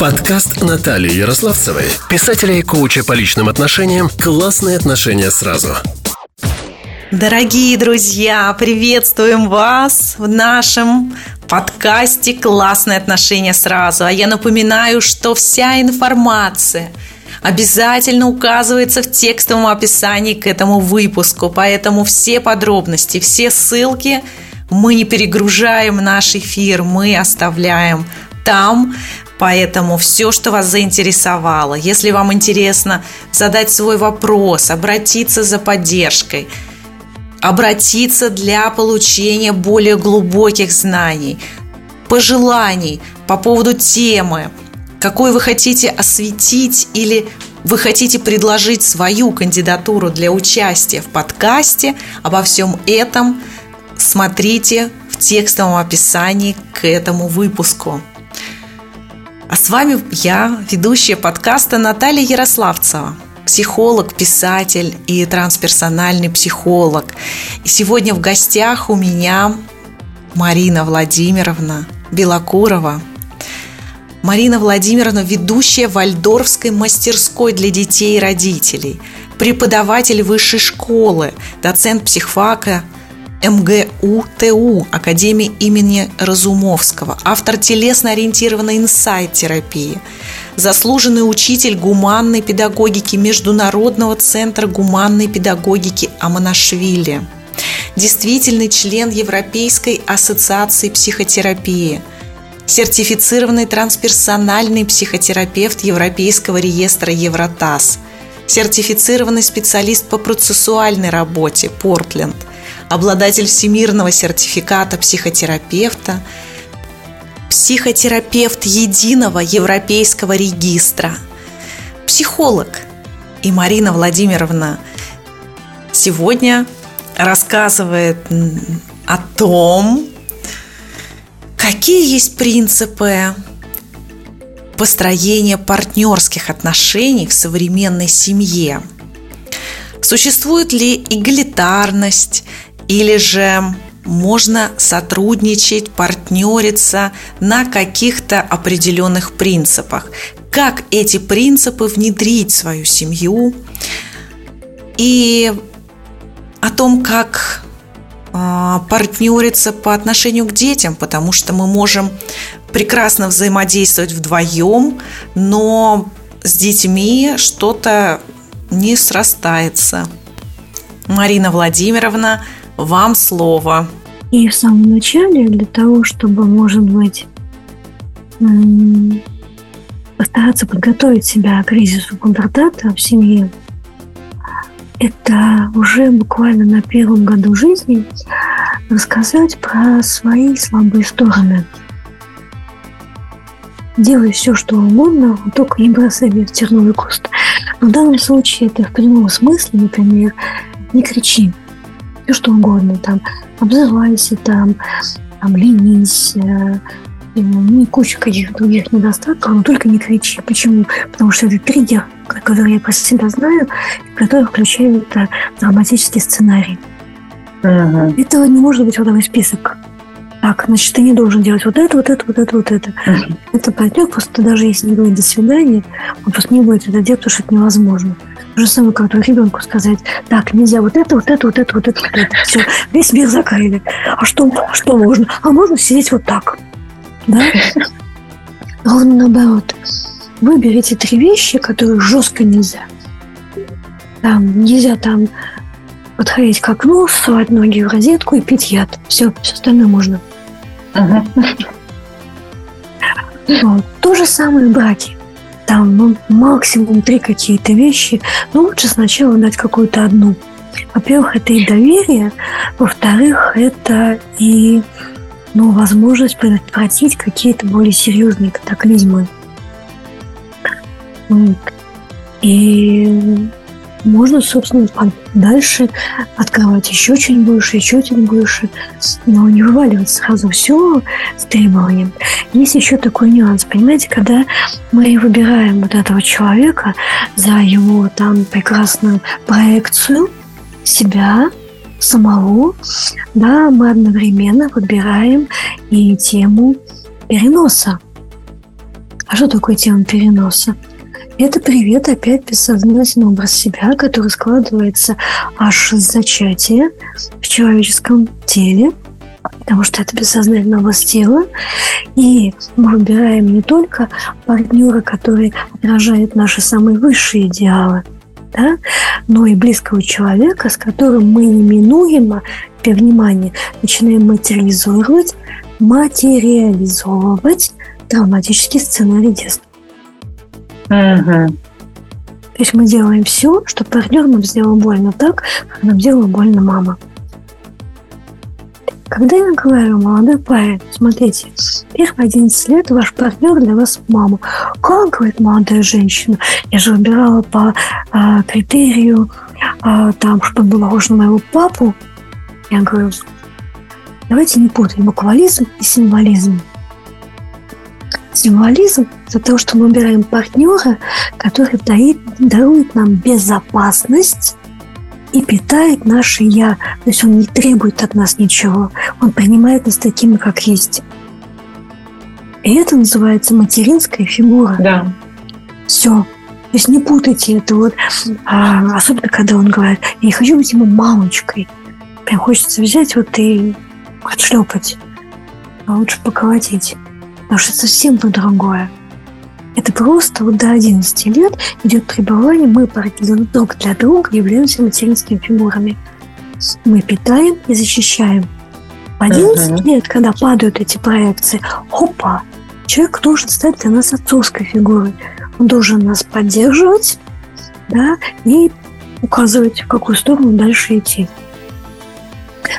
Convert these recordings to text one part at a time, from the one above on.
Подкаст Натальи Ярославцевой, писателя и коуча по личным отношениям «Классные отношения сразу». Дорогие друзья, приветствуем вас в нашем подкасте «Классные отношения сразу». А я напоминаю, что вся информация обязательно указывается в текстовом описании к этому выпуску, поэтому все подробности, все ссылки мы не перегружаем наш эфир, мы оставляем там, Поэтому все, что вас заинтересовало, если вам интересно задать свой вопрос, обратиться за поддержкой, обратиться для получения более глубоких знаний, пожеланий по поводу темы, какой вы хотите осветить или вы хотите предложить свою кандидатуру для участия в подкасте, обо всем этом смотрите в текстовом описании к этому выпуску. А с вами я, ведущая подкаста Наталья Ярославцева, психолог, писатель и трансперсональный психолог. И сегодня в гостях у меня Марина Владимировна Белокурова. Марина Владимировна – ведущая Вальдорфской мастерской для детей и родителей, преподаватель высшей школы, доцент психфака – МГУ-ТУ Академии имени Разумовского, автор телесно-ориентированной инсайт-терапии, заслуженный учитель гуманной педагогики Международного центра гуманной педагогики Аманашвили, действительный член Европейской ассоциации психотерапии, сертифицированный трансперсональный психотерапевт Европейского реестра Евротаз, сертифицированный специалист по процессуальной работе Портленд – обладатель всемирного сертификата психотерапевта, психотерапевт единого европейского регистра, психолог. И Марина Владимировна сегодня рассказывает о том, какие есть принципы построения партнерских отношений в современной семье. Существует ли эгалитарность или же можно сотрудничать, партнериться на каких-то определенных принципах. Как эти принципы внедрить в свою семью и о том, как а, партнериться по отношению к детям, потому что мы можем прекрасно взаимодействовать вдвоем, но с детьми что-то не срастается. Марина Владимировна – вам слово. И в самом начале, для того, чтобы, может быть, постараться подготовить себя к кризису пубертата в семье, это уже буквально на первом году жизни рассказать про свои слабые стороны. Делай все, что угодно, только не бросай меня в терновый куст. Но в данном случае это в прямом смысле, например, не кричи все что угодно, там, обзывайся, там, там, ленись, э, ну, и куча каких-то других недостатков, но только не кричи. Почему? Потому что это триггер, который я про себя знаю, который включает э, драматический сценарий. Uh-huh. Этого не может быть родовой список. Так, значит, ты не должен делать вот это, вот это, вот это, вот это. Uh-huh. Это партнер просто даже если не говорит до свидания, он просто не будет это делать, потому что это невозможно. Же самое, как ребенку сказать, так, нельзя вот это, вот это, вот это, вот это, вот это. Все, весь мир закрыли. А что, что можно? А можно сидеть вот так. Да? Ровно наоборот. Выберите три вещи, которые жестко нельзя. Там нельзя там подходить к окну, совать ноги в розетку и пить яд. Все, все остальное можно. Uh-huh. Вот. То же самое в браке там ну, максимум три какие-то вещи, но лучше сначала дать какую-то одну. Во-первых, это и доверие, во-вторых, это и ну, возможность предотвратить какие-то более серьезные катаклизмы. И можно, собственно, дальше открывать еще чуть больше, еще чуть больше, но не вываливать сразу все с требованием. Есть еще такой нюанс, понимаете, когда мы выбираем вот этого человека за его там прекрасную проекцию себя, самого, да, мы одновременно подбираем и тему переноса А что такое тема переноса? Это привет опять бессознательный образ себя, который складывается аж с зачатия в человеческом теле, потому что это бессознательный образ тела. И мы выбираем не только партнера, который отражает наши самые высшие идеалы, да, но и близкого человека, с которым мы неминуемо, при внимании, начинаем материализовывать, материализовывать травматический сценарий детства. Угу. То есть мы делаем все, что партнер нам сделал больно так, как нам делала больно мама. Когда я говорю, молодой парень, смотрите, первые 11 лет ваш партнер для вас мама. Как, говорит молодая женщина, я же выбирала по а, критерию, а, там, чтобы было похож на моего папу. Я говорю, давайте не путаем буквализм и символизм. Символизм – это то, что мы выбираем партнера, который дарит, дарует нам безопасность и питает наше «я». То есть он не требует от нас ничего. Он принимает нас такими, как есть. И это называется материнская фигура. Да. Все. То есть не путайте это вот. А, особенно, когда он говорит, я не хочу быть ему мамочкой. Прям хочется взять вот и отшлепать. А лучше поколотить. Потому что это совсем то другое. Это просто вот до 11 лет идет пребывание, мы друг для друга являемся материнскими фигурами. Мы питаем и защищаем. В 11 uh-huh. лет, когда падают эти проекции, опа, человек должен стать для нас отцовской фигурой. Он должен нас поддерживать, да, и указывать, в какую сторону дальше идти.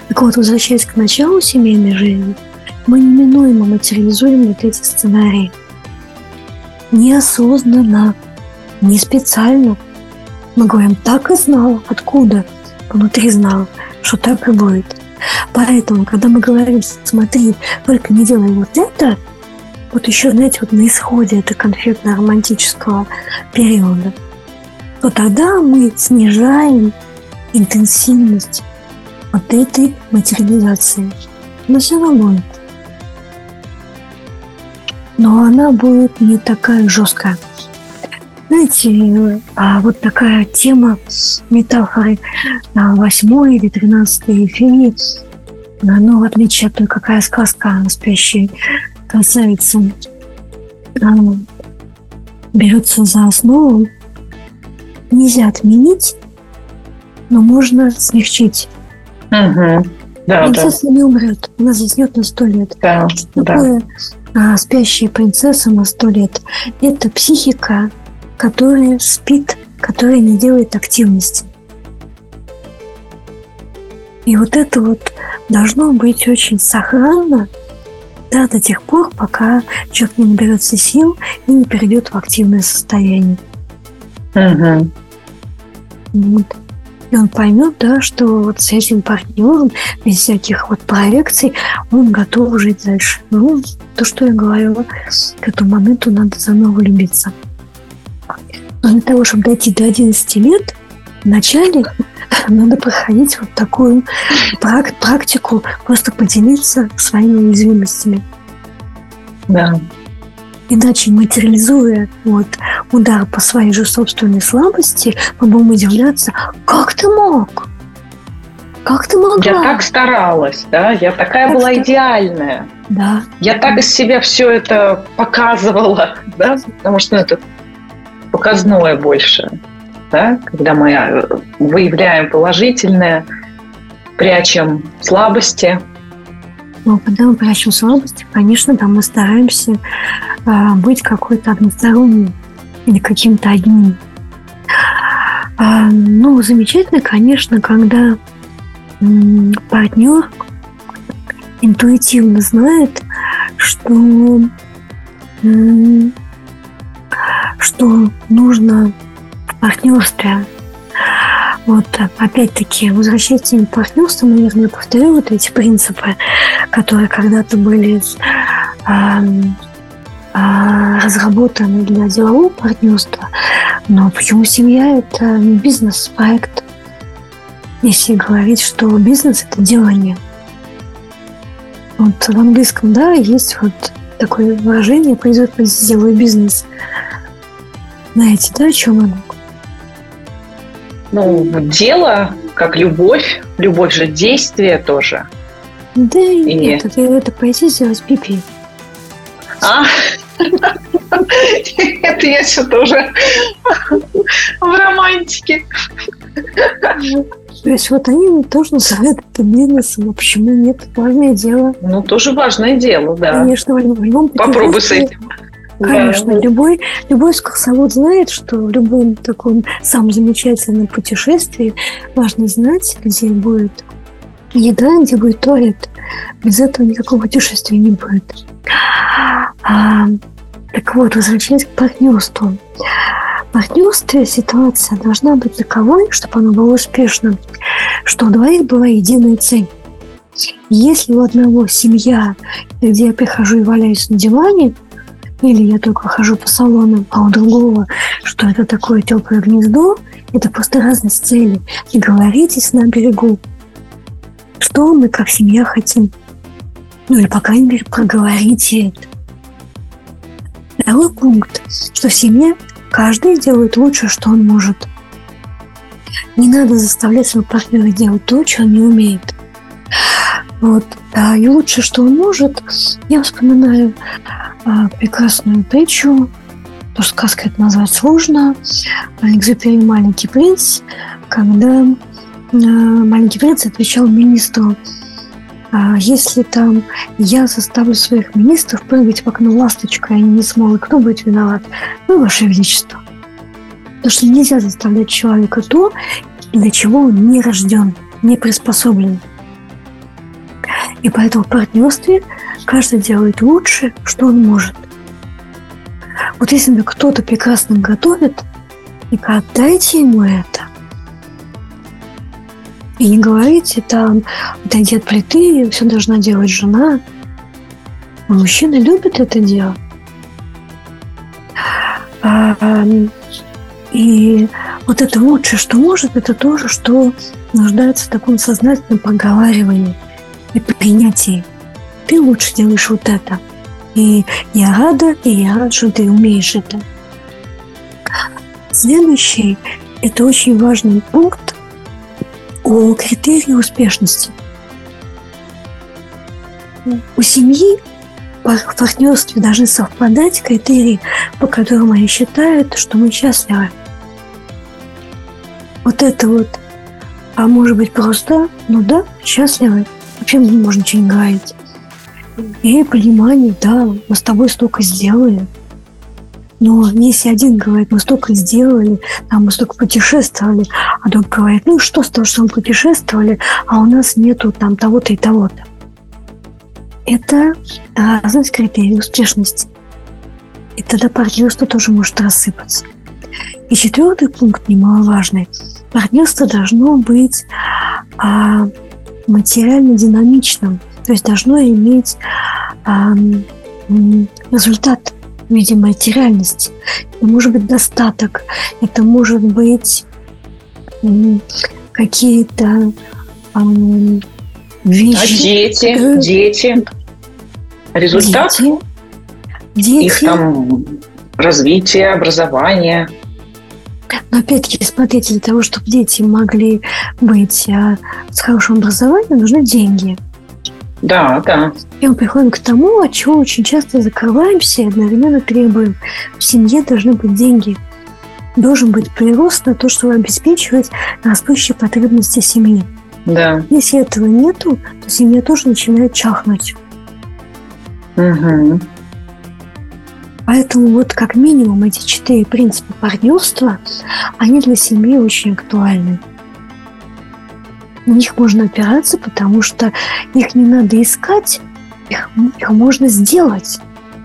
Так вот, возвращаясь к началу семейной жизни, мы неминуемо материализуем вот эти сценарии – неосознанно, не специально. Мы говорим, так и знал, откуда? Внутри знал, что так и будет. Поэтому, когда мы говорим, смотри, только не делай вот это, вот еще, знаете, вот на исходе это конфетно-романтического периода, то тогда мы снижаем интенсивность вот этой материализации. Но все равно будет но она будет не такая жесткая. Знаете, а вот такая тема метафоры восьмой или тринадцатой феи, ну, в отличие от той, какая сказка спящей красавице берется за основу, нельзя отменить, но можно смягчить. Угу. Да, Принцесса да. не умрет, она заснет на сто лет. Да, Что да. такое а спящая принцесса на сто лет – это психика, которая спит, которая не делает активности. И вот это вот должно быть очень сохранно да, до тех пор, пока человек не наберется сил и не перейдет в активное состояние. Угу. Вот. И он поймет, да, что вот с этим партнером, без всяких вот проекций, он готов жить дальше. Ну, то, что я говорила, к этому моменту надо заново влюбиться. Но для того, чтобы дойти до 11 лет, вначале надо проходить вот такую практику, просто поделиться своими уязвимостями. Да. Иначе, материализуя вот удар по своей же собственной слабости, мы будем удивляться, как ты мог? Как ты могла? Я так старалась, да, я такая так была что... идеальная. Да. Я так из себя все это показывала, да, потому что ну, это показное больше, да, когда мы э, выявляем положительное, прячем слабости, но когда мы прячем слабости, конечно, да, мы стараемся э, быть какой-то односторонним или каким-то одним. А, ну, замечательно, конечно, когда партнер интуитивно знает, что, что нужно в партнерстве вот, опять-таки, возвращаясь к теме партнерства, наверное, я повторю вот эти принципы, которые когда-то были э, э, разработаны для делового партнерства. Но почему семья – это не бизнес-проект? Если говорить, что бизнес – это делание. Вот в английском, да, есть вот такое выражение «пойдет, сделаю бизнес». Знаете, да, о чем оно? Ну, дело, как любовь, любовь же действие тоже. Да и нет, это, это пойти сделать пипи. А, это я все тоже в романтике. То есть вот они тоже называют это бизнесом, а почему нет? Важное дело. Ну, тоже важное дело, да. Конечно, в любом Попробуй с этим. Конечно, да. любой, любой экскурсовод знает, что в любом таком самом замечательном путешествии важно знать, где будет еда, где будет туалет. Без этого никакого путешествия не будет. А, так вот, возвращаясь к партнерству. В ситуация должна быть таковой, чтобы оно было успешным, что у двоих была единая цель. Если у одного семья, где я прихожу и валяюсь на диване, или я только хожу по салонам, а у другого, что это такое теплое гнездо, это просто разность цели. И говоритесь на берегу, что мы как семья хотим. Ну или, по крайней мере, проговорите это. Второй пункт, что в семье каждый делает лучше, что он может. Не надо заставлять своего партнера делать то, что он не умеет. Вот. А, и лучше, что он может, я вспоминаю а, прекрасную притчу, то сказка это назвать сложно, Экзюпери «Маленький принц», когда а, маленький принц отвечал министру, если там я заставлю своих министров прыгать в окно ласточкой, они не смогут, кто будет виноват? Ну, Ваше Величество. Потому что нельзя заставлять человека то, для чего он не рожден, не приспособлен. И поэтому в партнерстве каждый делает лучше, что он может. Вот если кто-то прекрасно готовит, и отдайте ему это. И не говорите там, отойди от плиты, все должна делать жена. Мужчины любят это дело. А, и вот это лучшее, что может, это тоже, что нуждается в таком сознательном проговаривании и принятии. Ты лучше делаешь вот это. И я рада, и я рад, что ты умеешь это. Следующий – это очень важный пункт о критерии успешности. У семьи в партнерстве должны совпадать критерии, по которым они считают, что мы счастливы. Вот это вот, а может быть просто, ну да, счастливы. Вообще не можно ничего не говорить. И понимание, да, мы с тобой столько сделали. Но если один говорит, мы столько сделали, там мы столько путешествовали, а другой говорит, ну что с того, что мы путешествовали, а у нас нету там того-то и того-то. Это разность критерий успешности. И тогда партнерство тоже может рассыпаться. И четвертый пункт немаловажный. Партнерство должно быть а, материально динамичным, то есть должно иметь а, результат в виде материальности. Это может быть достаток, это может быть какие-то а, вещи. А дети, дети. Результат? Дети. Дети. Их там развитие, образование. Но опять-таки, смотрите, для того, чтобы дети могли быть а, с хорошим образованием, нужны деньги. Да, да. И мы приходим к тому, от чего очень часто закрываемся и одновременно требуем. В семье должны быть деньги. Должен быть прирост на то, чтобы обеспечивать растущие потребности семьи. Да. Если этого нету, то семья тоже начинает чахнуть. Угу. Поэтому вот как минимум эти четыре принципа партнерства, они для семьи очень актуальны. На них можно опираться, потому что их не надо искать, их, их можно сделать.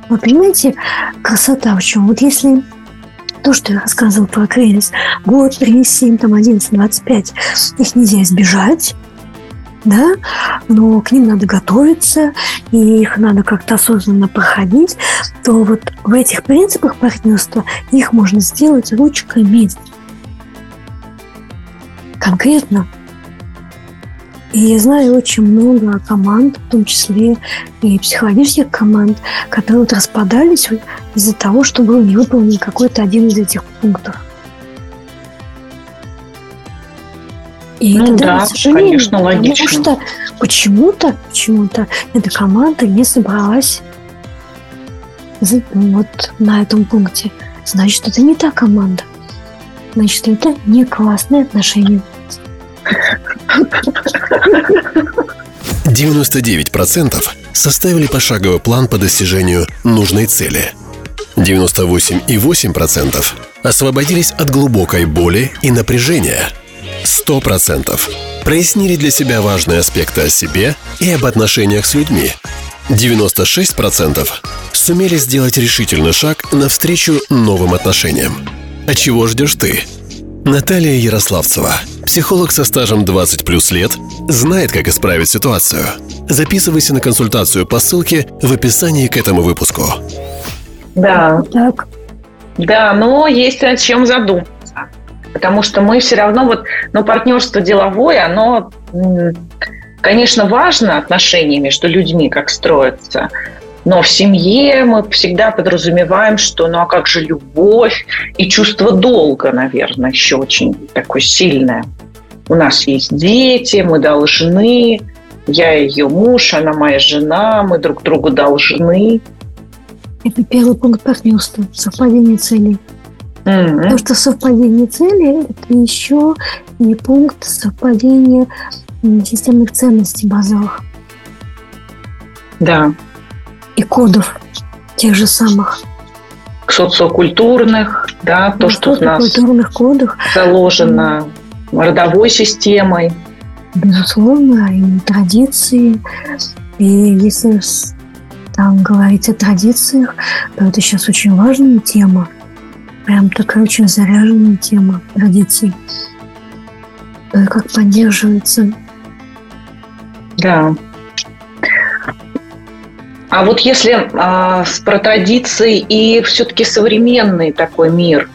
Вы понимаете, красота в чем? Вот если то, что я рассказывал про кризис, год, три, семь, там, одиннадцать, двадцать пять, их нельзя избежать, да, но к ним надо готовиться, и их надо как-то осознанно проходить, то вот в этих принципах партнерства их можно сделать ручкой медь. Конкретно. И я знаю очень много команд, в том числе и психологических команд, которые вот распадались из-за того, что был не выполнен какой-то один из этих пунктов. И ну да, конечно, логично. Потому что почему-то, почему-то эта команда не собралась вот на этом пункте. Значит, это не та команда. Значит, это не классные отношения. 99% составили пошаговый план по достижению нужной цели. 98,8% освободились от глубокой боли и напряжения. 100% прояснили для себя важные аспекты о себе и об отношениях с людьми. 96% сумели сделать решительный шаг навстречу новым отношениям. А чего ждешь ты? Наталья Ярославцева, психолог со стажем 20 плюс лет, знает, как исправить ситуацию. Записывайся на консультацию по ссылке в описании к этому выпуску. Да. Так. Да, но есть над чем задуматься. Потому что мы все равно вот, ну, партнерство деловое, оно, конечно, важно, отношения между людьми, как строятся. Но в семье мы всегда подразумеваем, что ну а как же любовь и чувство долга, наверное, еще очень такое сильное. У нас есть дети, мы должны, я ее муж, она моя жена, мы друг другу должны. Это первый пункт партнерства, совпадение целей. Mm-hmm. Потому что совпадение целей – это еще не пункт совпадения системных ценностей базовых. Да и кодов тех же самых. Социокультурных, да, то, что у нас кодах. заложено родовой системой. Безусловно, и традиции. И если там говорить о традициях, то это сейчас очень важная тема. Прям такая очень заряженная тема традиций. Как поддерживается. Да. А вот если а, про традиции и все-таки современный такой мир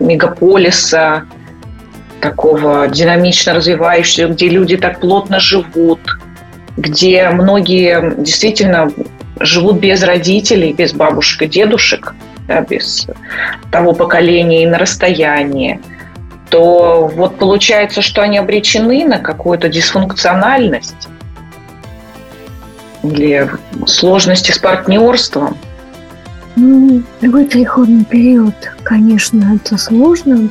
мегаполиса, такого динамично развивающегося, где люди так плотно живут, где многие действительно живут без родителей, без бабушек и дедушек, да, без того поколения и на расстоянии, то вот получается, что они обречены на какую-то дисфункциональность или сложности с партнерством? Ну, любой переходный период, конечно, это сложно.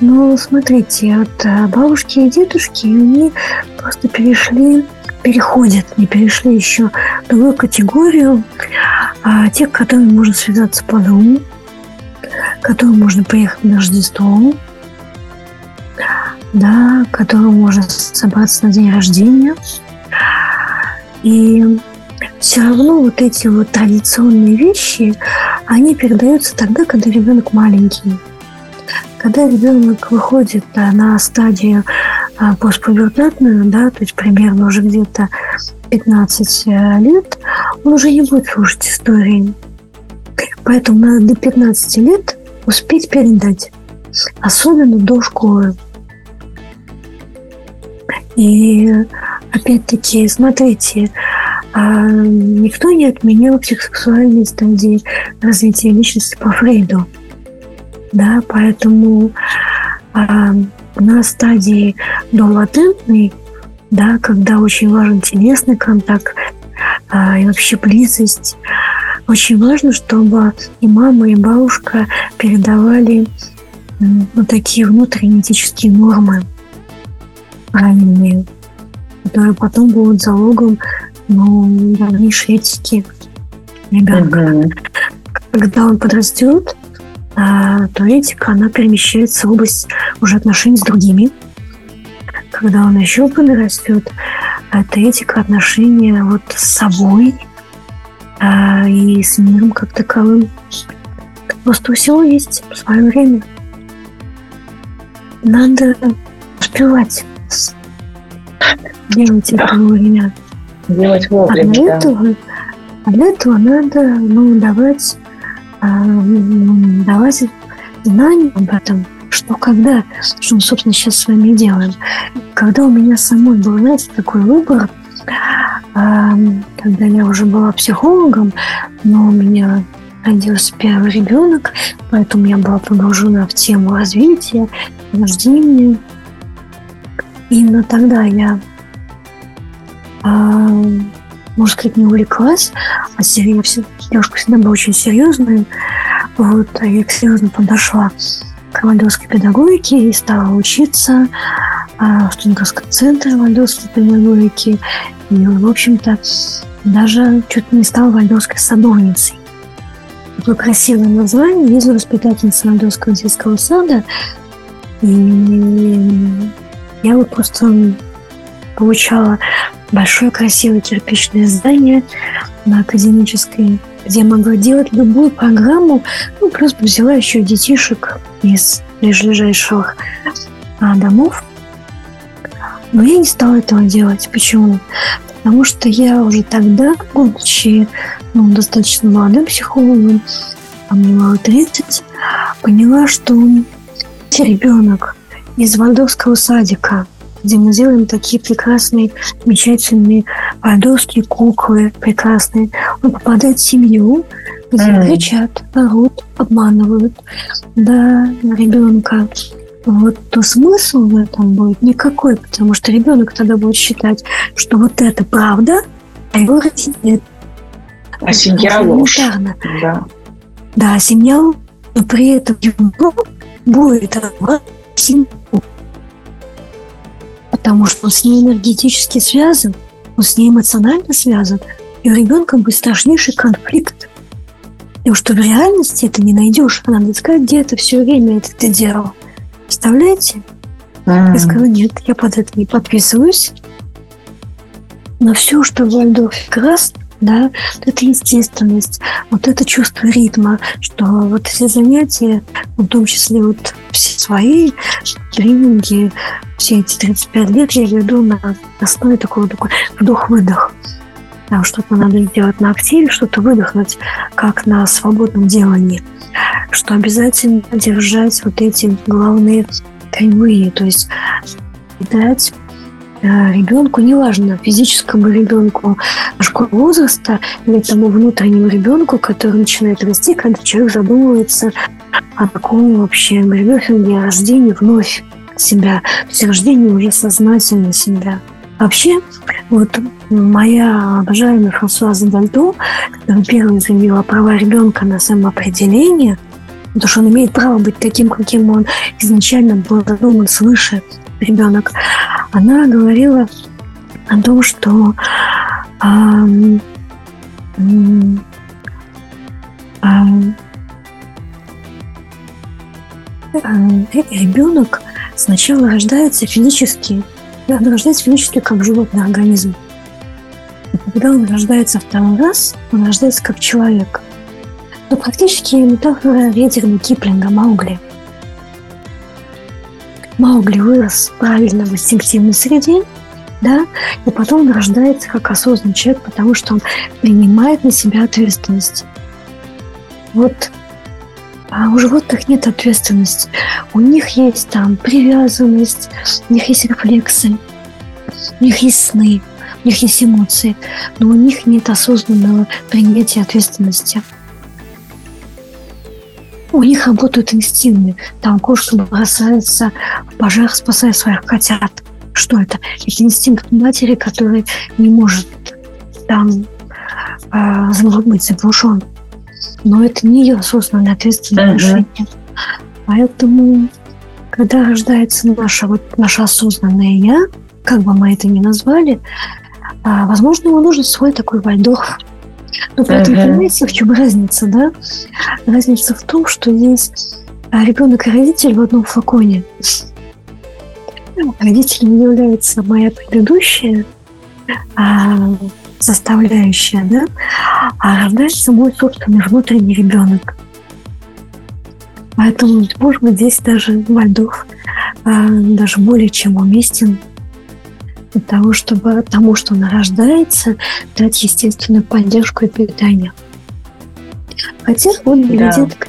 Но смотрите, вот э, бабушки и дедушки, они просто перешли, переходят, не перешли еще в другую категорию, а те, которым можно связаться по дому, которым можно поехать на Рождество, да, которым можно собраться на день рождения – и все равно вот эти вот традиционные вещи, они передаются тогда, когда ребенок маленький. Когда ребенок выходит да, на стадию а, постпубертатную, да, то есть примерно уже где-то 15 э, лет, он уже не будет слушать истории. Поэтому надо до 15 лет успеть передать, особенно до школы. И опять-таки, смотрите, а, никто не отменял психосексуальные стадии развития личности по Фрейду. Да, поэтому а, на стадии долатентной, да, когда очень важен телесный контакт а, и вообще близость, очень важно, чтобы и мама, и бабушка передавали ну, такие внутренние этические нормы правильные которые потом будут залогом ну, дальнейшей этики ребенка. Угу. Когда он подрастет, а, то этика, она перемещается в область уже отношений с другими. Когда он еще подрастет, это этика отношения вот с собой а, и с миром как таковым. Просто у всего есть свое время. Надо успевать делать это вовремя. Делать вовремя, а для да. этого, а для этого надо ну, давать, а, давать знания об этом, что когда, что мы, собственно, сейчас с вами делаем. когда у меня самой был, знаете, такой выбор, когда я уже была психологом, но у меня родился первый ребенок, поэтому я была погружена в тему развития, рождения. Именно тогда я, можно сказать, не увлеклась, а я все, девушка всегда была очень серьезная. Вот, а я серьезно подошла к вальдорфской педагогике и стала учиться в Студенческом центре вальдорфской педагогики. И, в общем-то, даже чуть не стала вальдорфской садовницей. Такое красивое название. Есть воспитательница Вальдорфского детского сада. И я вот просто получала большое красивое кирпичное здание на академической, где я могла делать любую программу. Ну, просто взяла еще детишек из ближайших а, домов. Но я не стала этого делать. Почему? Потому что я уже тогда, будучи ну, достаточно молодым психологом, а мне было 30, поняла, что ребенок из вальдорфского садика, где мы делаем такие прекрасные, замечательные вальдорфские куклы прекрасные, он попадает в семью, где mm. кричат, орут, обманывают, да, ребенка вот то смысл в этом будет никакой, потому что ребенок тогда будет считать, что вот это правда, а его родители а семья ложь. Да. да, семья, но при этом его будет семью. Потому что он с ней энергетически связан, он с ней эмоционально связан, и у ребенка будет страшнейший конфликт. Потому что в реальности это не найдешь. А надо искать, где это все время это ты делал. Представляете? Mm-hmm. Я сказала, нет, я под это не подписываюсь. Но все, что в Вальдорфе крас, да, это естественность, вот это чувство ритма, что вот все занятия, в том числе вот все свои тренинги, все эти 35 лет я веду на основе такого такой вдох-выдох. Там что-то надо сделать на активе, что-то выдохнуть, как на свободном делании что обязательно держать вот эти главные кривые, то есть дать ребенку, неважно, физическому ребенку школьного возраста или тому внутреннему ребенку, который начинает расти, когда человек задумывается о таком вообще брифинге рождении вновь себя, то есть рождении уже сознательно себя. Вообще, вот моя обожаемая Франсуаза Дальдо, которая первая заявила права ребенка на самоопределение – потому что он имеет право быть таким, каким он изначально был задуман свыше ребенок. Она говорила о том, что эм, ребенок сначала рождается физически, он рождается физически как животный организм. И когда он рождается второй раз, он рождается как человек – но практически метафора ветерна Киплинга Маугли. Маугли вырос правильно в инстинктивной среде, да, и потом он рождается как осознанный человек, потому что он принимает на себя ответственность. Вот а у животных нет ответственности. У них есть там привязанность, у них есть рефлексы, у них есть сны, у них есть эмоции, но у них нет осознанного принятия ответственности у них работают инстинкты. Там кошка бросается в пожар, спасая своих котят. Что это? Это инстинкт матери, который не может там э, быть заглушен. Но это не ее осознанное ответственное uh-huh. решение. Поэтому, когда рождается наше, вот, наше осознанное «я», как бы мы это ни назвали, э, возможно, ему нужен свой такой Вальдорф, но при этом, понимаете, в чем разница, да? Разница в том, что есть а, ребенок и родитель в одном флаконе. Родителем является моя предыдущая а, составляющая, да, а рождается мой собственный внутренний ребенок. Поэтому, может быть, здесь даже Вальдов а, даже более чем уместен для того, чтобы тому, что он рождается, дать естественную поддержку и питание. Хотя вот для да. деток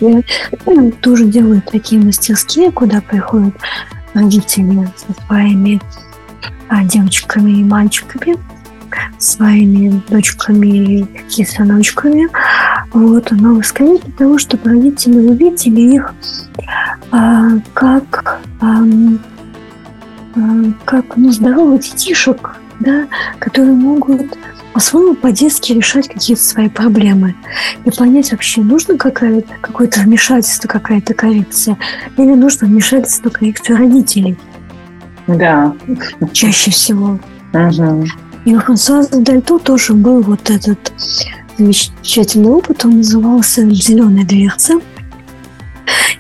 ну, тоже делают такие мастерские, куда приходят родители со своими а, девочками и мальчиками, своими дочками и сыночками. Вот, но скорее для того, чтобы родители увидели их а, как, а, а, как ну, здоровых детишек, да, которые могут по-своему по-детски решать какие-то свои проблемы и понять вообще, нужно какое-то какое вмешательство, какая-то коррекция, или нужно вмешательство, коррекцию родителей. Да. Чаще всего. Угу. И у Франсуаза Дальто тоже был вот этот замечательный опыт, он назывался «Зеленая дверца».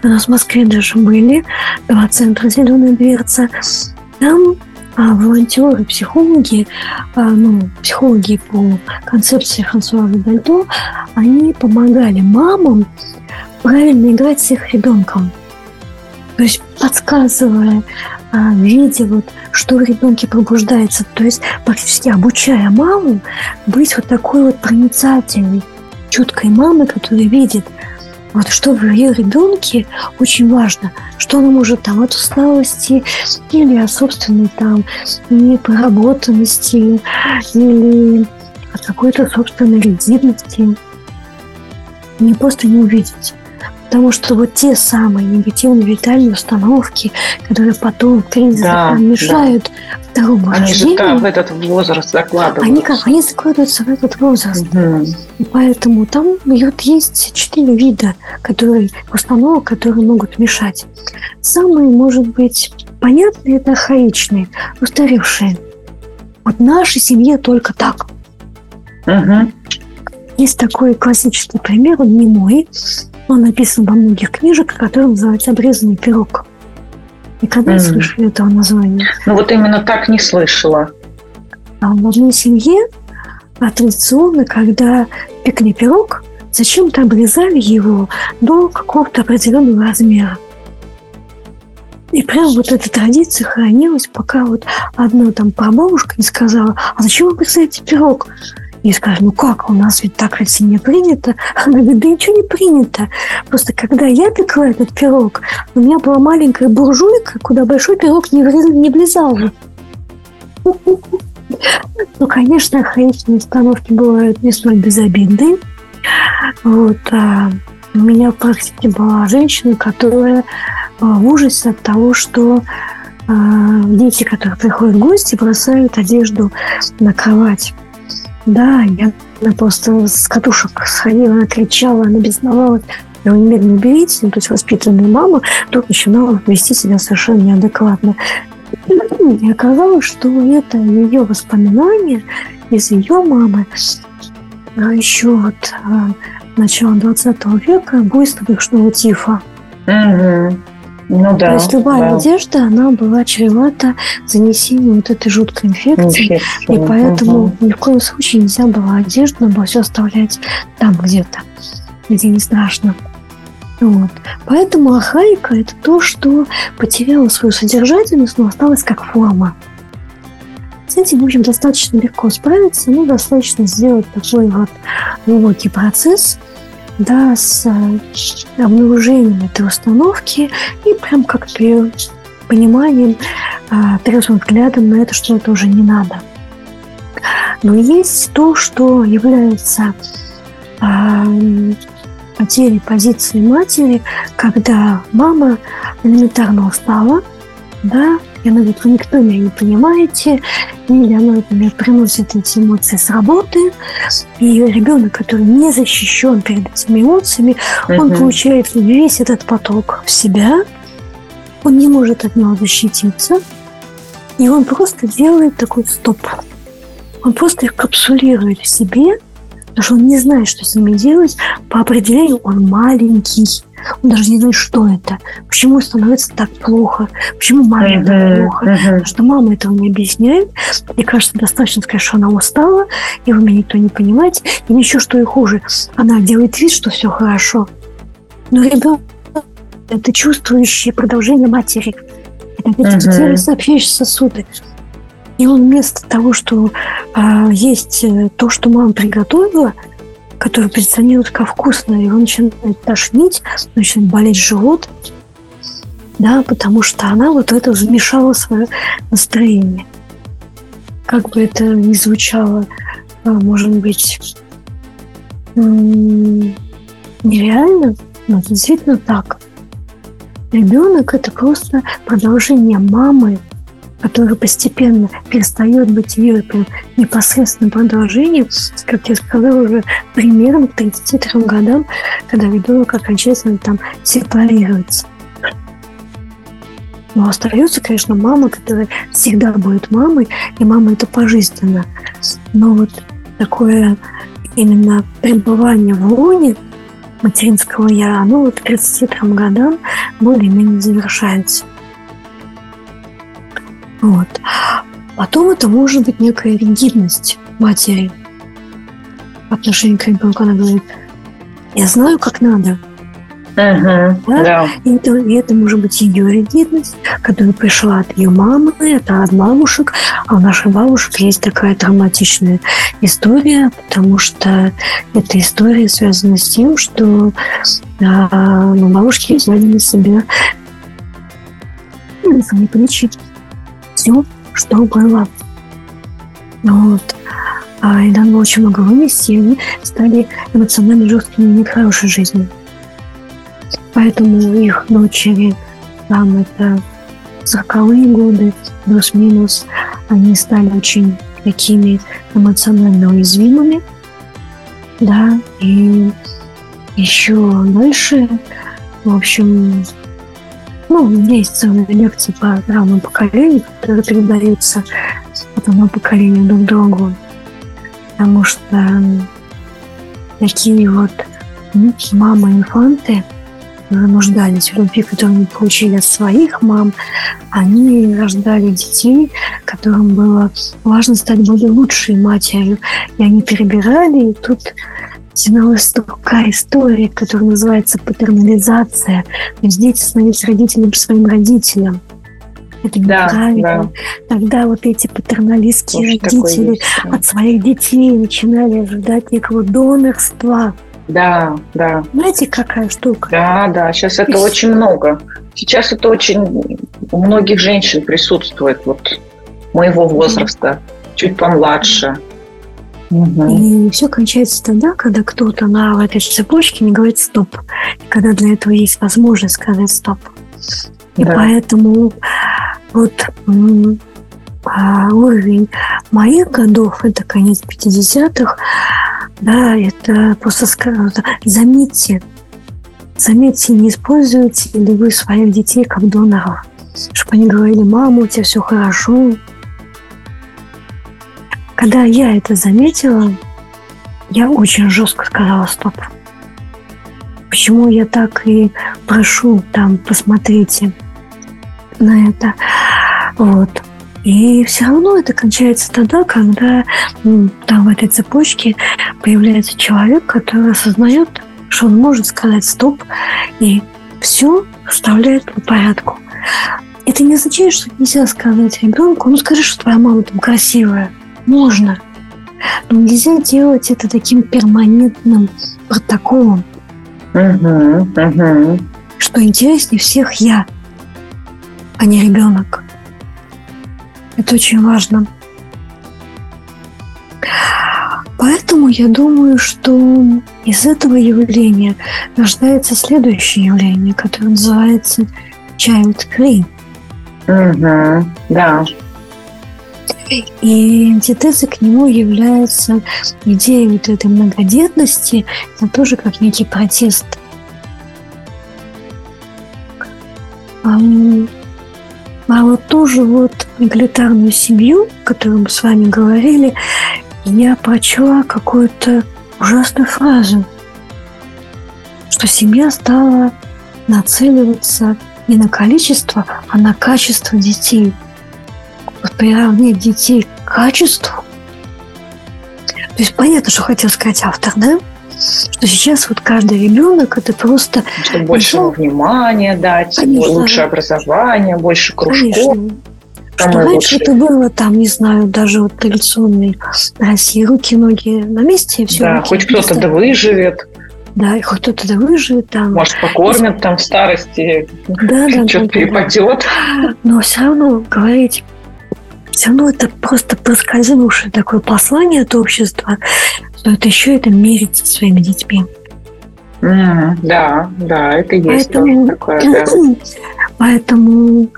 У нас в Москве даже были два центра «Зеленая дверца». Там а волонтеры, психологи, а, ну, психологи по концепции Франсуаза Дальто, они помогали мамам правильно играть с их ребенком. То есть подсказывая, а, видя вот, что в ребенке пробуждается, то есть практически обучая маму быть вот такой вот проницательной, чуткой мамой, которая видит – вот что в ее ребенке очень важно, что она может там от усталости или от собственной там непроработанности или от какой-то собственной ригидности не просто не увидеть. Потому что вот те самые негативные витальные установки, которые потом в кризисе да, мешают да. Второму они же в этот возраст закладываются. Они как они закладываются в этот возраст. Угу. И поэтому там вот есть четыре вида которые, установок, которые могут мешать. Самые, может быть, понятные – это архаичные, устаревшие. Вот в нашей семье только так. Угу. Есть такой классический пример, он не мой, он написан во многих книжек, который называется «Обрезанный пирог». Никогда mm. не слышали этого названия? Ну вот именно так не слышала. А в одной семье а традиционно, когда пекли пирог, зачем-то обрезали его до какого-то определенного размера. И прям вот эта традиция хранилась, пока вот одна там прабабушка не сказала, а зачем вы обрезаете пирог? И скажем, ну как, у нас ведь так в России не принято. Она говорит, да ничего не принято. Просто когда я пекла этот пирог, у меня была маленькая буржуйка, куда большой пирог не, влез, не влезал. Ну, конечно, архаичные установки бывают не столь безобидные. Вот, а у меня в практике была женщина, которая а, в ужасе от того, что а, дети, которые приходят в гости, бросают одежду на кровать. Да, я она просто с катушек сходила, кричала, она бесновалась. Его немедленно уберите, ну, то есть воспитанная мама вдруг начинала вести себя совершенно неадекватно. И оказалось, что это ее воспоминания из ее мамы, а еще вот а, начала 20 века буйство брюшного тифа. Угу. Ну да. То есть любая да. одежда, она была чревата занесением вот этой жуткой инфекции. Инфекция. И поэтому угу. ни в коем случае нельзя было одежду, надо было все оставлять там где-то, где не страшно. Вот. Поэтому архаика – это то, что потеряло свою содержательность, но осталось как форма. С этим, в общем, достаточно легко справиться, ну, достаточно сделать такой вот глубокий процесс – да, с э, обнаружением этой установки и прям как-то пониманием, трезвым взглядом на это, что это уже не надо. Но есть то, что является а, потерей позиции матери, когда мама элементарно устала, да, и она говорит, вы никто меня не понимаете, или она, например, приносит эти эмоции с работы, и ребенок, который не защищен перед этими эмоциями, uh-huh. он получает весь этот поток в себя, он не может от него защититься, и он просто делает такой стоп. Он просто их капсулирует в себе, потому что он не знает, что с ними делать. По определению он маленький. Он даже не знает, что это. Почему становится так плохо. Почему маме так плохо. Потому что мама этого не объясняет. Мне кажется, достаточно сказать, что она устала, и вы меня никто не понимаете. И еще что и хуже. Она делает вид, что все хорошо. Но ребенок – это чувствующее продолжение матери. Это uh-huh. сообщающие сосуды. И он вместо того, что а, есть э, то, что мама приготовила, которое позиционирует как вкусное, и он начинает тошнить, начинает болеть живот, да, потому что она вот это замешала свое настроение. как бы это ни звучало, а, может быть, нереально, но это действительно так. Ребенок – это просто продолжение мамы, которая постепенно перестает быть ее непосредственным продолжением, как я сказала, уже примерно к 33 годам, когда ребенок окончательно там сепарируется. Но остается, конечно, мама, которая всегда будет мамой, и мама это пожизненно. Но вот такое именно пребывание в лоне материнского я, оно вот к 33 годам более-менее завершается. Вот. Потом это может быть некая ригидность матери по отношению к ребенку. Она говорит, я знаю, как надо, Uh-huh, да? Да. И, это, и это может быть ее ригидность, которая пришла от ее мамы, это от бабушек. А у наших бабушек есть такая травматичная история, потому что эта история связана с тем, что а, ну, бабушки взяли на себя не полечить все, что было. Вот. А, и надо было очень много вынести, и они стали эмоционально жесткими не в хорошей жизни. Поэтому их дочери, там это 40-е годы, плюс-минус, они стали очень такими эмоционально уязвимыми, да, и еще дальше, в общем, ну, есть целая лекция по травмам поколений, которые передаются от одного поколения друг другу, потому что такие вот мамы-инфанты – нуждались в любви, которую они получили от своих мам, они рождали детей, которым было важно стать более лучшей матерью. И они перебирали, и тут тянулась такая история, которая называется патернализация. То есть дети становились родителями своим родителям. Это неправильно. Да, да. Тогда вот эти патерналистские Может, родители от своих детей начинали ожидать некого донорства. Да, да. Знаете, какая штука? Да, да, сейчас это Из... очень много. Сейчас это очень у многих женщин присутствует, вот моего возраста, mm. чуть помладше. И все кончается тогда, когда кто-то на этой цепочке не говорит стоп. И когда для этого есть возможность сказать стоп. И да. поэтому вот а, уровень моих годов, это конец 50-х, да, это просто заметьте, заметьте, не используйте ли вы своих детей как доноров, чтобы они говорили, мама, у тебя все хорошо. Когда я это заметила, я очень жестко сказала стоп. Почему я так и прошу там, посмотрите на это. Вот. И все равно это кончается тогда, когда ну, там в этой цепочке появляется человек, который осознает, что он может сказать стоп и все вставляет по порядку. Это не означает, что нельзя сказать ребенку, ну скажи, что твоя мама там красивая. Можно. Но нельзя делать это таким перманентным протоколом. Uh-huh. Что интереснее всех я, а не ребенок. Это очень важно. Поэтому я думаю, что из этого явления рождается следующее явление, которое называется child free. Угу, да. И антитезой к нему является идея вот этой многодетности, это тоже как некий протест а вот тоже вот эгалитарную семью, о которой мы с вами говорили, я прочла какую-то ужасную фразу, что семья стала нацеливаться не на количество, а на качество детей. Приравнять детей к качеству. То есть понятно, что хотел сказать автор, да? что сейчас вот каждый ребенок это просто... Чтобы больше ну, внимания дать, конечно, лучше образование, больше кружков. Конечно. Что раньше это было там, не знаю, даже вот традиционной России, руки, ноги на месте, все. Да, хоть кто-то да выживет. Да, и хоть кто-то да выживет там. Может, покормят там в старости, да, да, что-то да, перепадет. Но все равно говорить все равно это просто проскользнувшее такое послание от общества, что это еще это мерить со своими детьми. Mm, да, да, это есть Поэтому, такое. Да. поэтому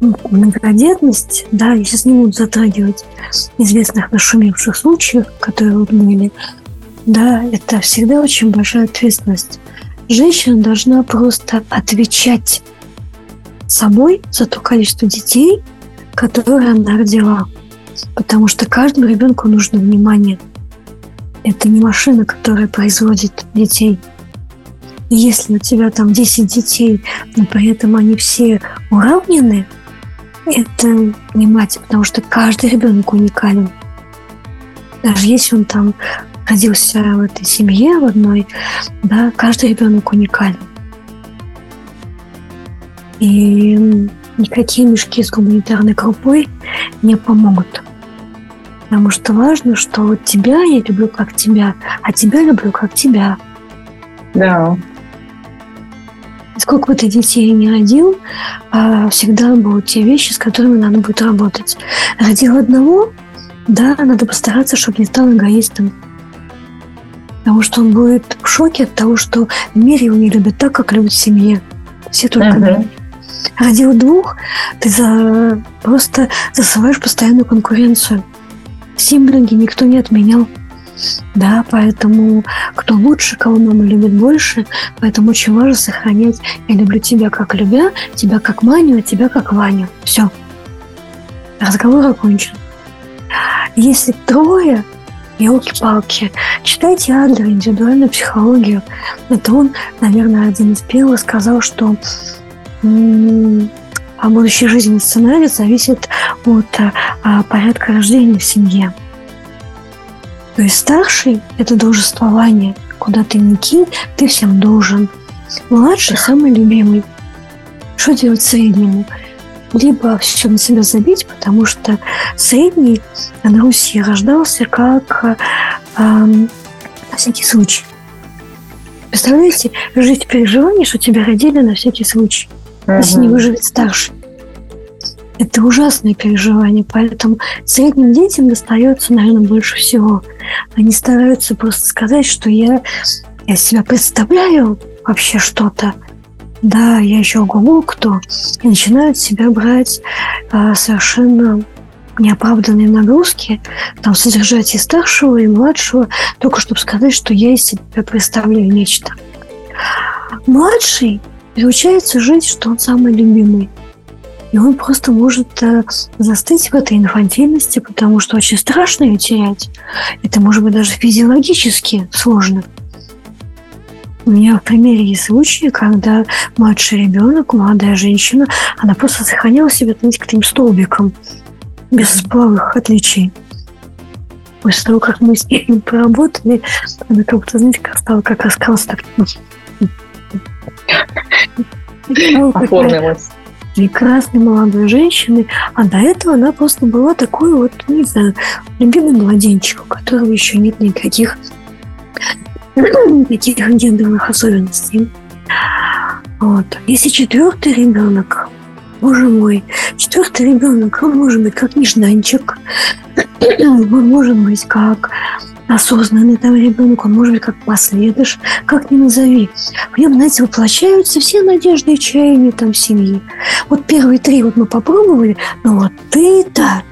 многодетность, да, если не будут затрагивать известных нашумевших случаев, которые вот были, да, это всегда очень большая ответственность. Женщина должна просто отвечать собой за то количество детей, которые она родила. Потому что каждому ребенку нужно внимание. Это не машина, которая производит детей. И если у тебя там 10 детей, но при этом они все уравнены, это не мать, потому что каждый ребенок уникален. Даже если он там родился в этой семье в одной, да, каждый ребенок уникален. И никакие мешки с гуманитарной крупой не помогут. Потому что важно, что вот тебя я люблю как тебя, а тебя люблю как тебя. Да. Сколько бы ты детей не родил, а, всегда будут те вещи, с которыми надо будет работать. Родил одного, да, надо постараться, чтобы не стал эгоистом. Потому что он будет в шоке от того, что в мире его не любят так, как любят в семье. Все только uh-huh. Родил двух, ты за, просто засылаешь постоянную конкуренцию. Симблинги никто не отменял. Да, поэтому кто лучше, кого мама любит больше, поэтому очень важно сохранять «я люблю тебя как любя», тебя как Маню, а тебя как Ваню. Все. Разговор окончен. Если трое, елки-палки, читайте Адлер «Индивидуальную психологию». Это он, наверное, один из первых сказал, что а будущий жизненный сценарий зависит от а, порядка рождения в семье. То есть старший – это должествование, куда ты не кинь, ты всем должен. Младший – самый любимый. Что делать среднему? Либо все на себя забить, потому что средний на Руси рождался как э, э, на всякий случай. Представляете, жить в переживании, что тебя родили на всякий случай, uh-huh. если не выживет старший. Это ужасное переживание, поэтому средним детям достается, наверное, больше всего. Они стараются просто сказать, что я, я себя представляю вообще что-то, да, я еще ого кто, и начинают себя брать а, совершенно неоправданные нагрузки, там, содержать и старшего, и младшего, только чтобы сказать, что я из себя представляю нечто. Младший приучается жить, что он самый любимый. И он просто может э, застыть в этой инфантильности, потому что очень страшно ее терять. Это может быть даже физиологически сложно. У меня в примере есть случаи, когда младший ребенок, молодая женщина, она просто сохраняла себя, знаете, каким столбиком, без половых отличий. После того, как мы с ней поработали, она как-то, знаете, как стала как раскалась так. Оформилась прекрасной молодой женщины, а до этого она просто была такой вот, не знаю, любимый младенчик, у которого еще нет никаких никаких гендерных особенностей. Вот. Если четвертый ребенок, боже мой, четвертый ребенок, он может быть как нежданчик, он может быть как осознанный там ребенок, он может быть как последыш, как ни назови. В нем, знаете, воплощаются все надежды и чаяния там семьи. Вот первые три вот мы попробовали, но вот ты-то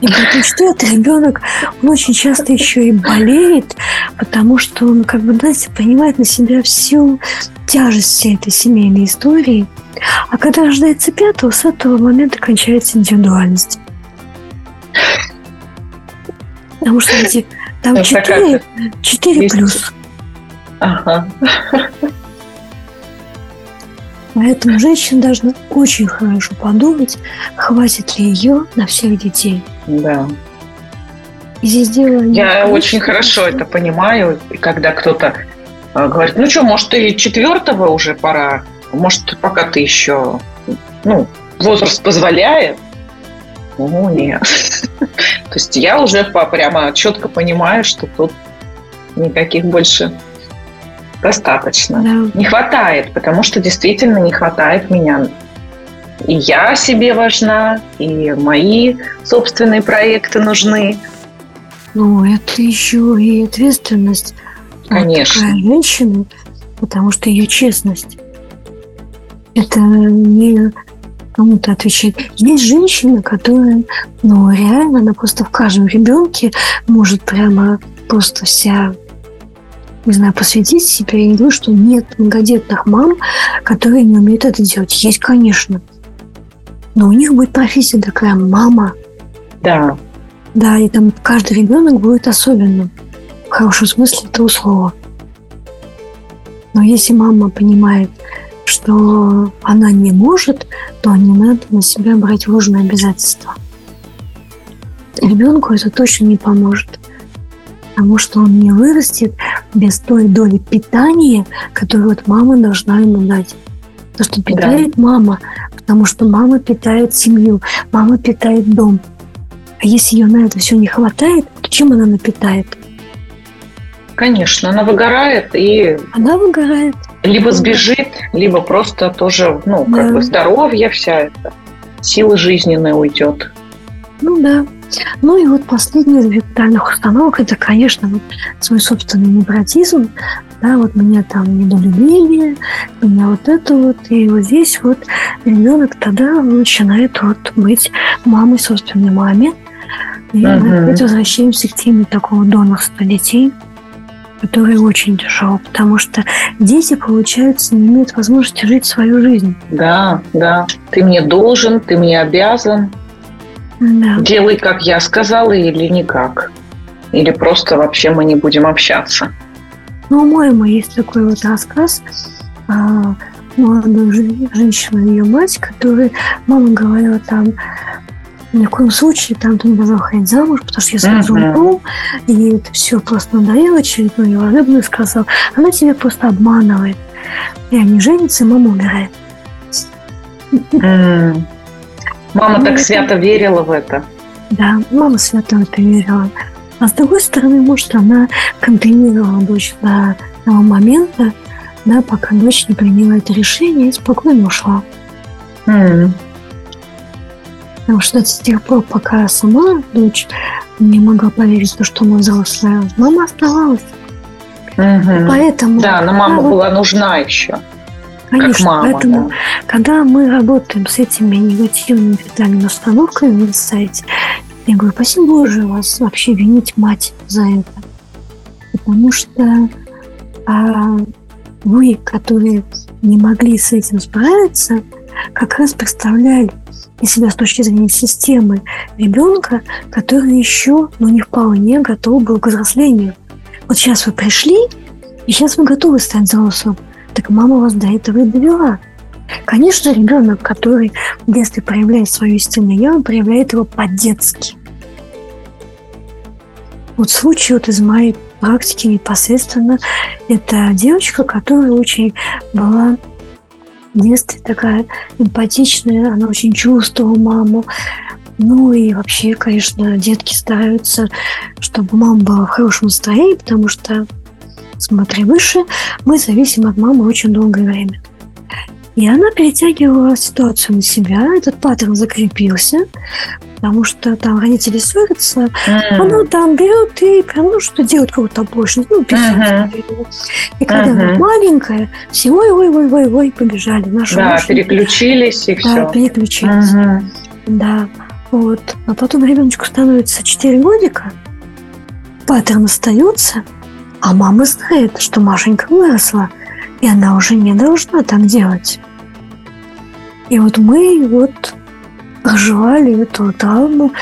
и что этот ребенок, он очень часто еще и болеет, потому что он, как бы, знаете, принимает на себя всю тяжесть всей этой семейной истории. А когда рождается пятого, с этого момента кончается индивидуальность. Потому что эти там Это 4, 4 плюс. Ага. Поэтому женщина должна очень хорошо подумать, хватит ли ее на всех детей. Да. И здесь дело Я очень хорошо это понимаю, когда кто-то а, говорит, ну что, может, и четвертого уже пора, может, пока ты еще, ну, возраст позволяет, ну, нет. То есть я уже прямо четко понимаю, что тут никаких больше достаточно. Да. Не хватает, потому что действительно не хватает меня и я себе важна, и мои собственные проекты нужны. Ну, это еще и ответственность. Конечно. Вот такая женщина, потому что ее честность. Это не кому-то отвечать. Есть женщина, которая, ну, реально, она просто в каждом ребенке может прямо просто вся не знаю, посвятить себя. Я не говорю, что нет многодетных мам, которые не умеют это делать. Есть, конечно. Но у них будет профессия такая мама. Да. Да, и там каждый ребенок будет особенным. В хорошем смысле этого слова. Но если мама понимает, что она не может, то не надо на себя брать ложные обязательства. Ребенку это точно не поможет, потому что он не вырастет без той доли питания, которую вот мама должна ему дать. То, что питает да. мама, потому что мама питает семью, мама питает дом. А если ее на это все не хватает, то чем она напитает? Конечно, она выгорает и... Она выгорает. Либо сбежит, либо просто тоже, ну, как да. бы здоровье вся это, сила жизненная уйдет. Ну да. Ну и вот последний из витальных установок это, конечно, вот свой собственный невротизм. Да, вот меня там недолюбили, меня вот это вот. И вот здесь вот ребенок тогда начинает вот быть мамой собственной маме. И uh-huh. мы опять возвращаемся к теме такого донорства детей которые очень тяжело, потому что дети, получается, не имеют возможности жить свою жизнь. Да, да. Ты мне должен, ты мне обязан. Да. Делай, как я сказала, или никак. Или просто вообще мы не будем общаться. Ну, по-моему, есть такой вот рассказ а, молодой женщины, ее мать, которая мама говорила там, ни в коем случае там ты не должна ходить замуж, потому что я сразу uh-huh. умру, и это все просто надоело, очередной волшебный сказал. Она тебя просто обманывает. И они женятся, и мама умирает. Mm. Мама так это... свято верила в это. Да, мама свято в это верила. А с другой стороны, может, она контейнировала дочь до того момента, да, пока дочь не приняла это решение и спокойно ушла. Mm. Потому что с тех пор, пока сама дочь не могла поверить в то, что она взрослая, мама оставалась. Угу. Поэтому... Да, но мама была нужна еще. Конечно, как мама, поэтому, да. когда мы работаем с этими негативными витальными установками на сайте, я говорю, спасибо Боже, вас вообще винить мать за это. Потому что а, вы, которые не могли с этим справиться, как раз представляли и себя с точки зрения системы ребенка, который еще ну, не вполне готов был к взрослению. Вот сейчас вы пришли, и сейчас вы готовы стать взрослым. Так мама вас до этого и довела. Конечно, ребенок, который в детстве проявляет свое истинное я, он проявляет его по-детски. Вот случай вот из моей практики непосредственно, это девочка, которая очень была в детстве такая эмпатичная, она очень чувствовала маму. Ну и вообще, конечно, детки стараются, чтобы мама была в хорошем настроении, потому что, смотри выше, мы зависим от мамы очень долгое время. И она перетягивала ситуацию на себя, этот паттерн закрепился, потому что там родители ссорятся, mm. она там берет и прям, ну, что делать какую-то оплошность, ну, uh-huh. И когда uh-huh. она маленькая, все ой, ой, ой, ой, ой, побежали. Нашу да, машину. переключились и все. Да, переключились. Uh-huh. Да, вот. А потом ребеночку становится 4 годика, паттерн остается, а мама знает, что Машенька выросла, и она уже не должна так делать. И вот мы вот проживали эту травму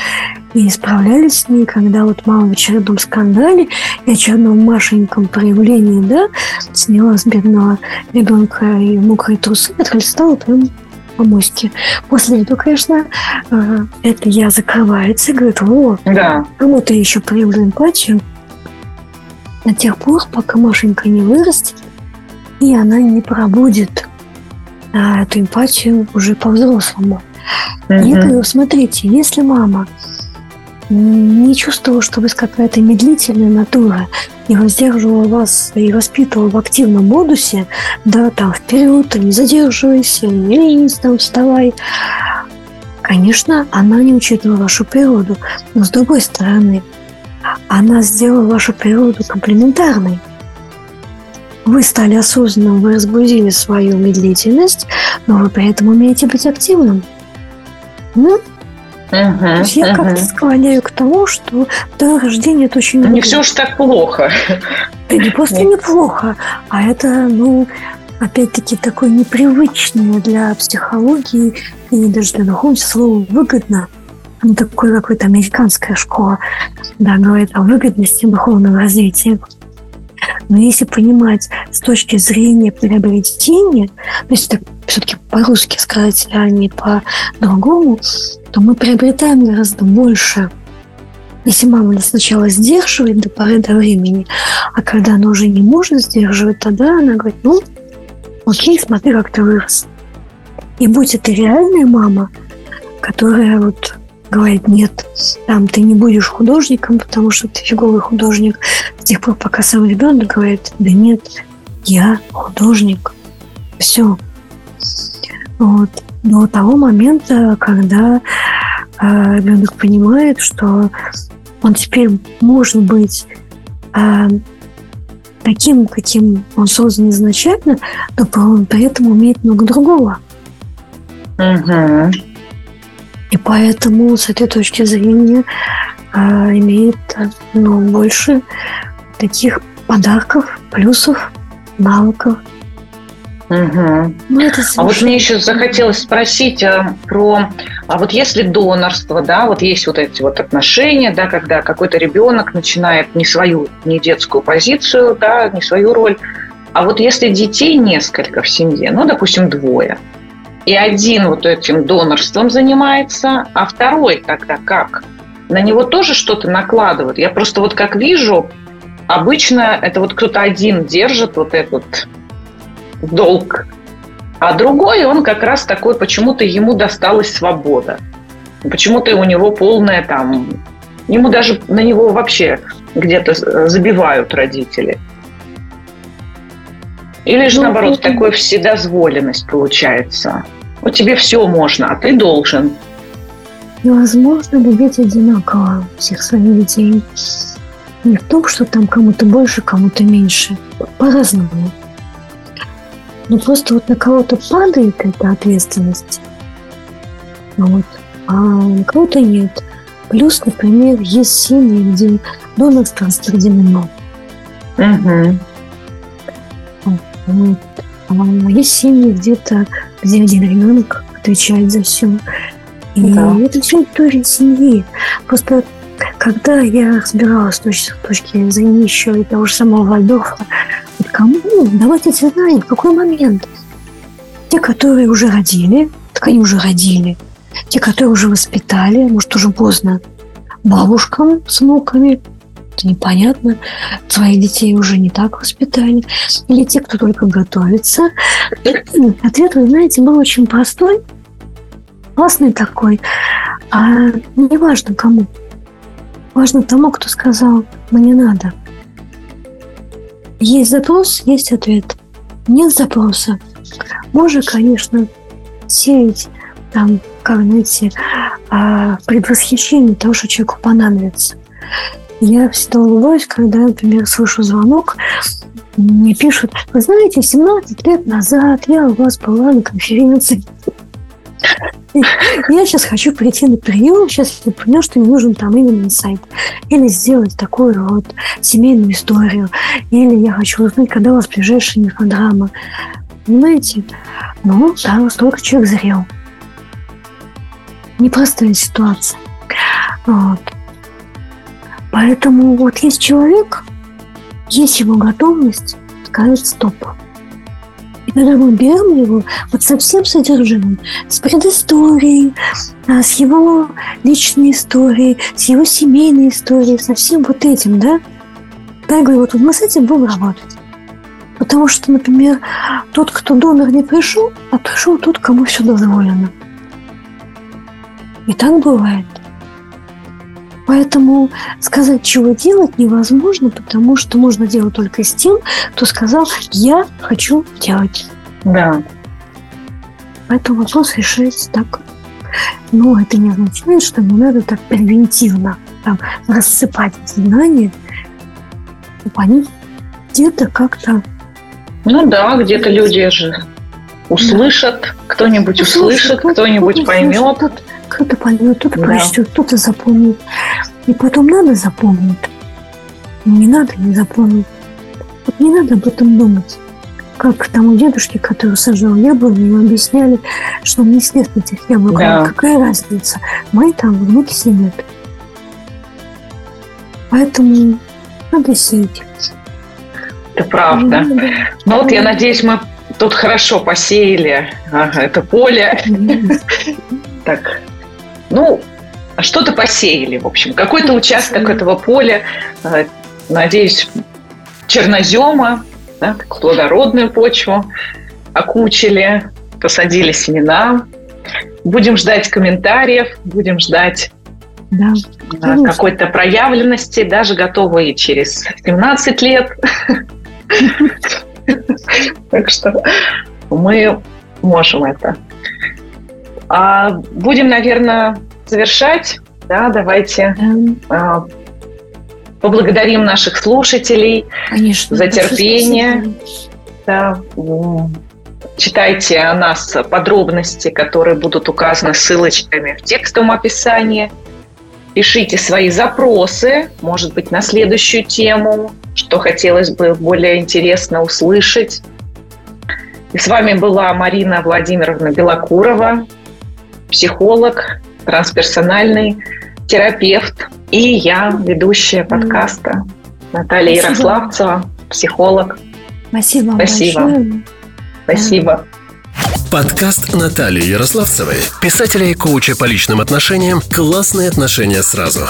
и справлялись с ней, когда вот мама в очередном скандале и очередном Машеньком проявлении, да, сняла с бедного ребенка и мокрые трусы, отхлестала прям по моське. После этого, конечно, э, это я закрывается и говорит, о, да. кому-то еще проявлю эмпатию. До тех пор, пока Машенька не вырастет, и она не пробудет а, эту эмпатию уже по-взрослому. Mm-hmm. Я говорю, смотрите, если мама не чувствовал, что вы какая-то медлительная натура и воздерживала вас и воспитывала в активном модусе, да, там, вперед, не задерживайся, не ленись, там, вставай. Конечно, она не учитывала вашу природу, но с другой стороны, она сделала вашу природу комплементарной. Вы стали осознанным, вы разгрузили свою медлительность, но вы при этом умеете быть активным. Ну, Угу, То есть я угу. как-то склоняю к тому, что второе рождение это очень... Не все уж так плохо. Да не просто неплохо, а это, ну, опять-таки, такое непривычное для психологии и даже для духовности слово «выгодно». Ну, такое какое-то американская школа, да, говорит о выгодности духовного развития. Но если понимать с точки зрения приобретения, то есть так все-таки по-русски сказать, а не по-другому, то мы приобретаем гораздо больше. Если мама нас сначала сдерживает до поры до времени, а когда она уже не может сдерживать, тогда она говорит, ну, окей, смотри, как ты вырос. И будь это реальная мама, которая вот говорит, нет, там ты не будешь художником, потому что ты фиговый художник. С тех пор, пока сам ребенок говорит, да нет, я художник. Все. Вот. До того момента, когда э, ребенок понимает, что он теперь может быть э, таким, каким он создан изначально, но он при этом умеет много другого. Угу. И поэтому с этой точки зрения э, имеет ну, больше таких подарков, плюсов, навыков. Угу. Ну, это а вот мне еще захотелось спросить а, про, а вот если донорство, да, вот есть вот эти вот отношения, да, когда какой-то ребенок начинает не свою, не детскую позицию, да, не свою роль, а вот если детей несколько в семье, ну, допустим, двое, и один вот этим донорством занимается, а второй тогда как? На него тоже что-то накладывают. Я просто вот как вижу, обычно это вот кто-то один держит вот этот долг, а другой, он как раз такой, почему-то ему досталась свобода. Почему-то у него полная там... Ему даже на него вообще где-то забивают родители. Или же, ну, наоборот, такой вседозволенность получается. Вот тебе все можно, а ты должен. Невозможно любить одинаково всех своих детей. Не в том, что там кому-то больше, кому-то меньше. По-разному. Но просто вот на кого-то падает эта ответственность, вот, а на кого-то нет. Плюс, например, есть семьи, где донорство распределено. Угу. Вот. А есть семьи где-то, где один ребенок отвечает за все. И да. это все история семьи. Просто когда я разбиралась с точки, с точки зрения еще и того же самого Вальдорфа, вот кому давать эти знания, в какой момент? Те, которые уже родили, так они уже родили. Те, которые уже воспитали, может, уже поздно, бабушкам с внуками, это непонятно, своих детей уже не так воспитали, или те, кто только готовится. Ответ, вы знаете, был очень простой, классный такой, а не важно кому. Важно тому, кто сказал, мне надо. Есть запрос, есть ответ. Нет запроса. Можно, конечно, сеять там, как знаете, а, предвосхищение того, что человеку понадобится. Я всегда улыбаюсь, когда, например, слышу звонок, мне пишут, вы знаете, 17 лет назад я у вас была на конференции. Я сейчас хочу прийти на прием, сейчас я понял, что мне нужен там именно сайт. Или сделать такую вот семейную историю. Или я хочу узнать, когда у вас ближайшая мифодрама. Понимаете? Ну, да, настолько человек зрел. Непростая ситуация. Вот. Поэтому вот есть человек, есть его готовность сказать стоп. И когда мы берем его вот со всем содержимым, с предысторией, а, с его личной историей, с его семейной историей, со всем вот этим, да, да, я говорю, вот мы с этим будем работать. Потому что, например, тот, кто донор не пришел, а пришел тот, кому все дозволено. И так бывает. Поэтому сказать, чего делать, невозможно, потому что можно делать только с тем, кто сказал, я хочу делать. Да. Поэтому вопрос решается так. Но это не означает, что не надо так превентивно там, рассыпать знания, чтобы они где-то как-то... Ну да, где-то люди же услышат, кто-нибудь услышит, кто-нибудь поймет. Кто-то поймет, кто-то да. прочтет, кто-то запомнит. И потом надо запомнить. Не надо не запомнить. Вот не надо об этом думать. Как тому дедушке, который сажал яблони, ему объясняли, что не съест этих яблок. Да. Какая разница? Мои там внуки съедят. Поэтому надо сеять. Это правда. Ну вот я надеюсь, мы тут хорошо посеяли ага, это поле. Так, ну, что-то посеяли, в общем. Какой-то участок этого поля, э, надеюсь, чернозема, да, плодородную почву окучили, посадили семена. Будем ждать комментариев, будем ждать да, э, какой-то проявленности, даже готовы и через 17 лет. Так что мы можем это. А будем, наверное, завершать. Да, давайте а, поблагодарим наших слушателей Конечно, за терпение. Да, читайте о нас подробности, которые будут указаны ссылочками в текстовом описании. Пишите свои запросы, может быть, на следующую тему, что хотелось бы более интересно услышать. И с вами была Марина Владимировна Белокурова, психолог, трансперсональный терапевт и я, ведущая подкаста Наталья Спасибо. Ярославцева, психолог. Спасибо. Спасибо. Большое. Спасибо. Подкаст Натальи Ярославцевой, писателя и коуча по личным отношениям «Классные отношения сразу».